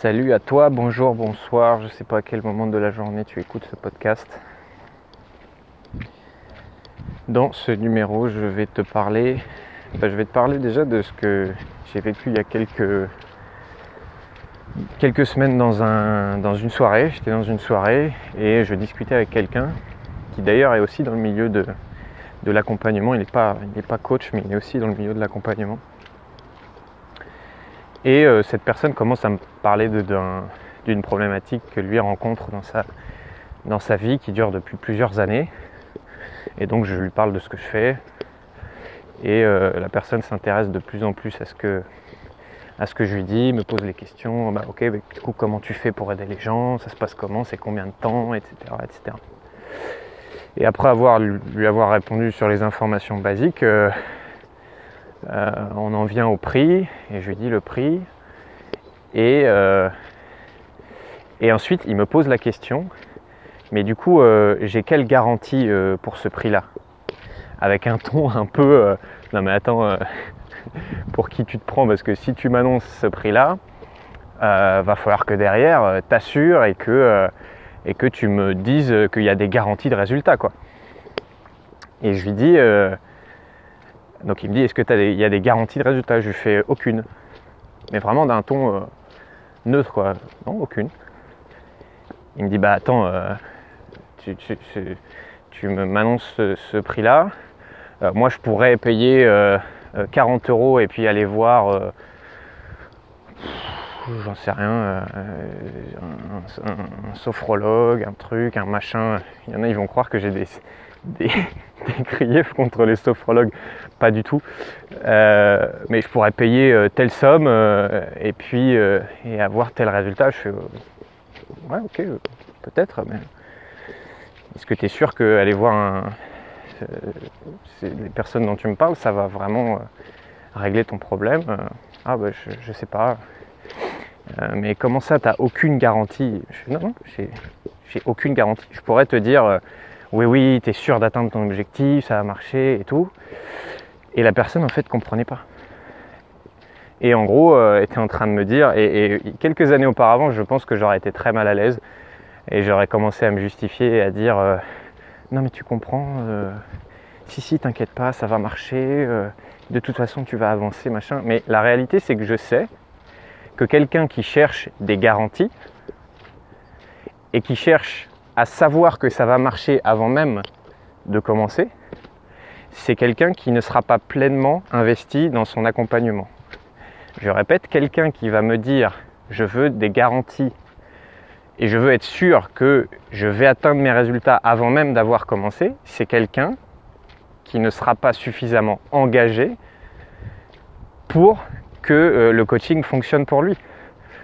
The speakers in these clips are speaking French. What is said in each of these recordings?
Salut à toi, bonjour, bonsoir, je ne sais pas à quel moment de la journée tu écoutes ce podcast. Dans ce numéro, je vais te parler, je vais te parler déjà de ce que j'ai vécu il y a quelques, semaines dans, un, dans une soirée. J'étais dans une soirée et je discutais avec quelqu'un qui d'ailleurs est aussi dans le milieu de, de l'accompagnement. Il n'est pas, pas coach, mais il est aussi dans le milieu de l'accompagnement. Et euh, cette personne commence à me parler d'une problématique que lui rencontre dans sa, dans sa vie qui dure depuis plusieurs années. Et donc je lui parle de ce que je fais. Et euh, la personne s'intéresse de plus en plus à ce, que, à ce que je lui dis, me pose les questions. Bah, ok, du coup, comment tu fais pour aider les gens? Ça se passe comment? C'est combien de temps? Etc., etc. Et après avoir lui avoir répondu sur les informations basiques, euh, euh, on en vient au prix, et je lui dis le prix. Et, euh, et ensuite, il me pose la question, mais du coup, euh, j'ai quelle garantie pour ce prix-là? Avec un ton un peu, non mais attends, pour qui tu te prends? Parce que si tu m'annonces ce prix-là, va falloir que derrière, t'assures et que, et que tu me dises qu'il y a des garanties de résultats. Quoi. Et je lui dis, donc il me dit est-ce qu'il y a des garanties de résultat Je lui fais aucune. Mais vraiment d'un ton euh, neutre quoi. Non, aucune. Il me dit bah attends, euh, tu, m'annonces ce, prix-là. Euh, moi je pourrais payer 40 euros et puis aller voir j'en sais rien, un, sophrologue, un truc, un machin. Il y en a, ils vont croire que j'ai des, des, griefs contre les sophrologues, pas du tout. Euh, mais je pourrais payer euh, telle somme euh, et puis et avoir tel résultat. Je fais ouais, ok, peut-être, mais est-ce que tu es sûr qu'aller voir les personnes dont tu me parles, ça va vraiment régler ton problème Ah, bah, je sais pas. Mais comment ça, tu n'as aucune garantie je, Non, non, j'ai aucune garantie. Je pourrais te dire oui, oui, tu es sûr d'atteindre ton objectif, ça va marcher et tout. Et la personne en fait comprenait pas. Et en gros, euh, était en train de me dire, et, quelques années auparavant, je pense que j'aurais été très mal à l'aise et j'aurais commencé à me justifier et à dire euh, non mais tu comprends, euh, si si t'inquiète pas, ça va marcher, de toute façon tu vas avancer, machin. Mais la réalité c'est que je sais que quelqu'un qui cherche des garanties et qui cherche à savoir que ça va marcher avant même de commencer, c'est quelqu'un qui ne sera pas pleinement investi dans son accompagnement. Je répète, quelqu'un qui va me dire je veux des garanties et je veux être sûr que je vais atteindre mes résultats avant même d'avoir commencé, c'est quelqu'un qui ne sera pas suffisamment engagé pour que euh, le coaching fonctionne pour lui.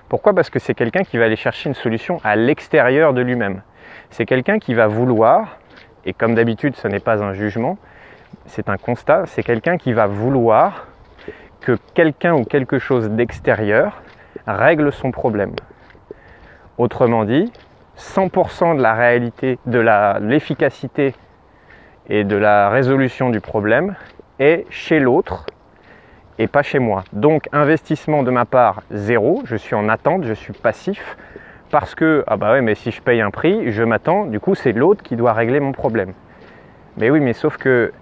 Pourquoi? Parce que c'est quelqu'un qui va aller chercher une solution à l'extérieur de lui-même c'est quelqu'un qui va vouloir, et comme d'habitude ce n'est pas un jugement, c'est un constat, c'est quelqu'un qui va vouloir que quelqu'un ou quelque chose d'extérieur règle son problème. Autrement dit, 100% de la réalité, de l'efficacité et de la résolution du problème est chez l'autre et pas chez moi. Donc investissement de ma part zéro, je suis en attente, je suis passif, parce que, ah bah ouais, mais si je paye un prix, je m'attends, du coup c'est l'autre qui doit régler mon problème. Mais oui, mais sauf que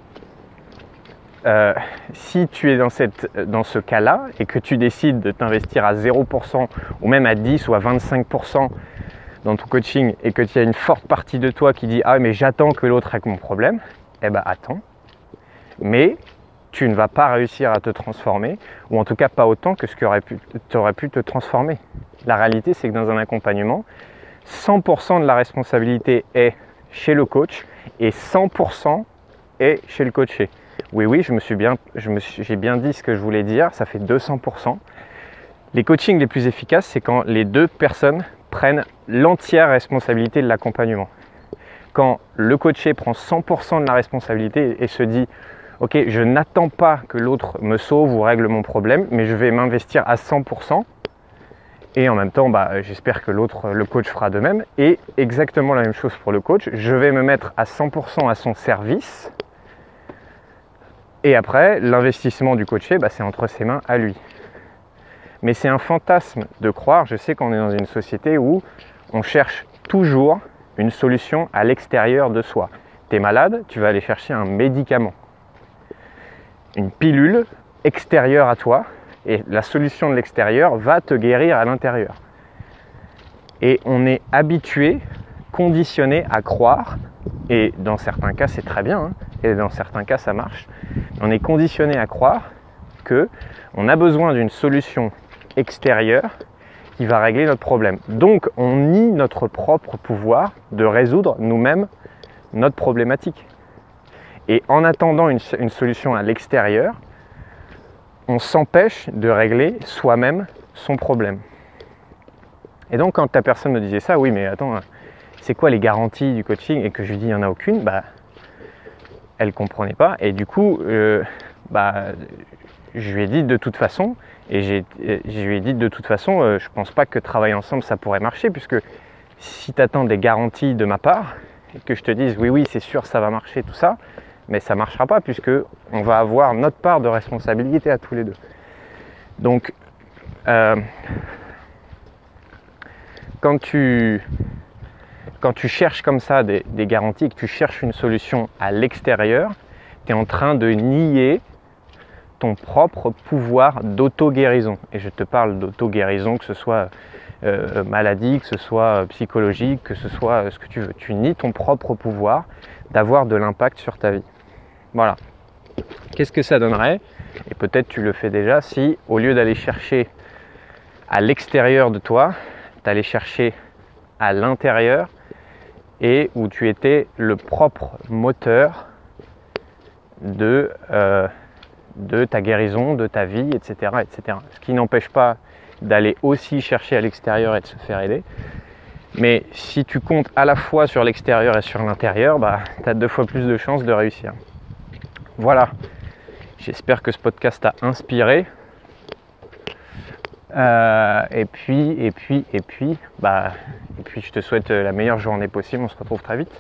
euh, si tu es dans, cette, dans ce cas-là et que tu décides de t'investir à 0% ou même à 10 ou à 25% dans ton coaching et que tu as une forte partie de toi qui dit Ah, mais j'attends que l'autre règle mon problème, eh ben attends. Mais tu ne vas pas réussir à te transformer, ou en tout cas pas autant que ce que tu aurais pu te transformer. La réalité, c'est que dans un accompagnement, 100% de la responsabilité est chez le coach et 100% est chez le coaché. Oui, oui, j'ai bien dit ce que je voulais dire, ça fait 200%. Les coachings les plus efficaces, c'est quand les deux personnes prennent l'entière responsabilité de l'accompagnement. Quand le coaché prend 100% de la responsabilité et se dit ok, je n'attends pas que l'autre me sauve ou règle mon problème, mais je vais m'investir à 100%. Et en même temps, bah, j'espère que l'autre, le coach fera de même. Et exactement la même chose pour le coach. Je vais me mettre à 100% à son service. Et après, l'investissement du coaché, bah, c'est entre ses mains à lui. Mais c'est un fantasme de croire, je sais qu'on est dans une société où on cherche toujours une solution à l'extérieur de soi. Tu es malade, tu vas aller chercher un médicament, une pilule extérieure à toi, et la solution de l'extérieur va te guérir à l'intérieur. Et on est habitué, conditionné à croire, et dans certains cas c'est très bien, hein, et dans certains cas ça marche, on est conditionné à croire que on a besoin d'une solution extérieure qui va régler notre problème. Donc on nie notre propre pouvoir de résoudre nous-mêmes notre problématique. Et en attendant une, solution à l'extérieur, on s'empêche de régler soi-même son problème. Et donc quand ta personne me disait ça, oui mais attends, c'est quoi les garanties du coaching? Et que je lui dis il n'y en a aucune, bah elle comprenait pas et du coup euh, bah je lui ai dit de toute façon et j'ai, je lui ai dit de toute façon euh, je pense pas que travailler ensemble ça pourrait marcher puisque si tu attends des garanties de ma part et que je te dise oui oui c'est sûr ça va marcher tout ça mais ça ne marchera pas puisque on va avoir notre part de responsabilité à tous les deux. Donc, euh, quand, tu, quand tu cherches comme ça des, garanties, que tu cherches une solution à l'extérieur, tu es en train de nier ton propre pouvoir d'auto-guérison. Et je te parle d'auto-guérison, que ce soit euh, maladie, que ce soit psychologique, que ce soit ce que tu veux. Tu nies ton propre pouvoir d'avoir de l'impact sur ta vie. Voilà. Qu'est-ce que ça donnerait? Et peut-être tu le fais déjà si au lieu d'aller chercher à l'extérieur de toi, tu allais chercher à l'intérieur et où tu étais le propre moteur de, euh, de ta guérison, de ta vie, etc. etc. Ce qui n'empêche pas d'aller aussi chercher à l'extérieur et de se faire aider. Mais si tu comptes à la fois sur l'extérieur et sur l'intérieur, bah, tu as deux fois plus de chances de réussir. Voilà, j'espère que ce podcast t'a inspiré. Euh, et puis, et puis, et puis, bah, et puis, je te souhaite la meilleure journée possible. On se retrouve très vite.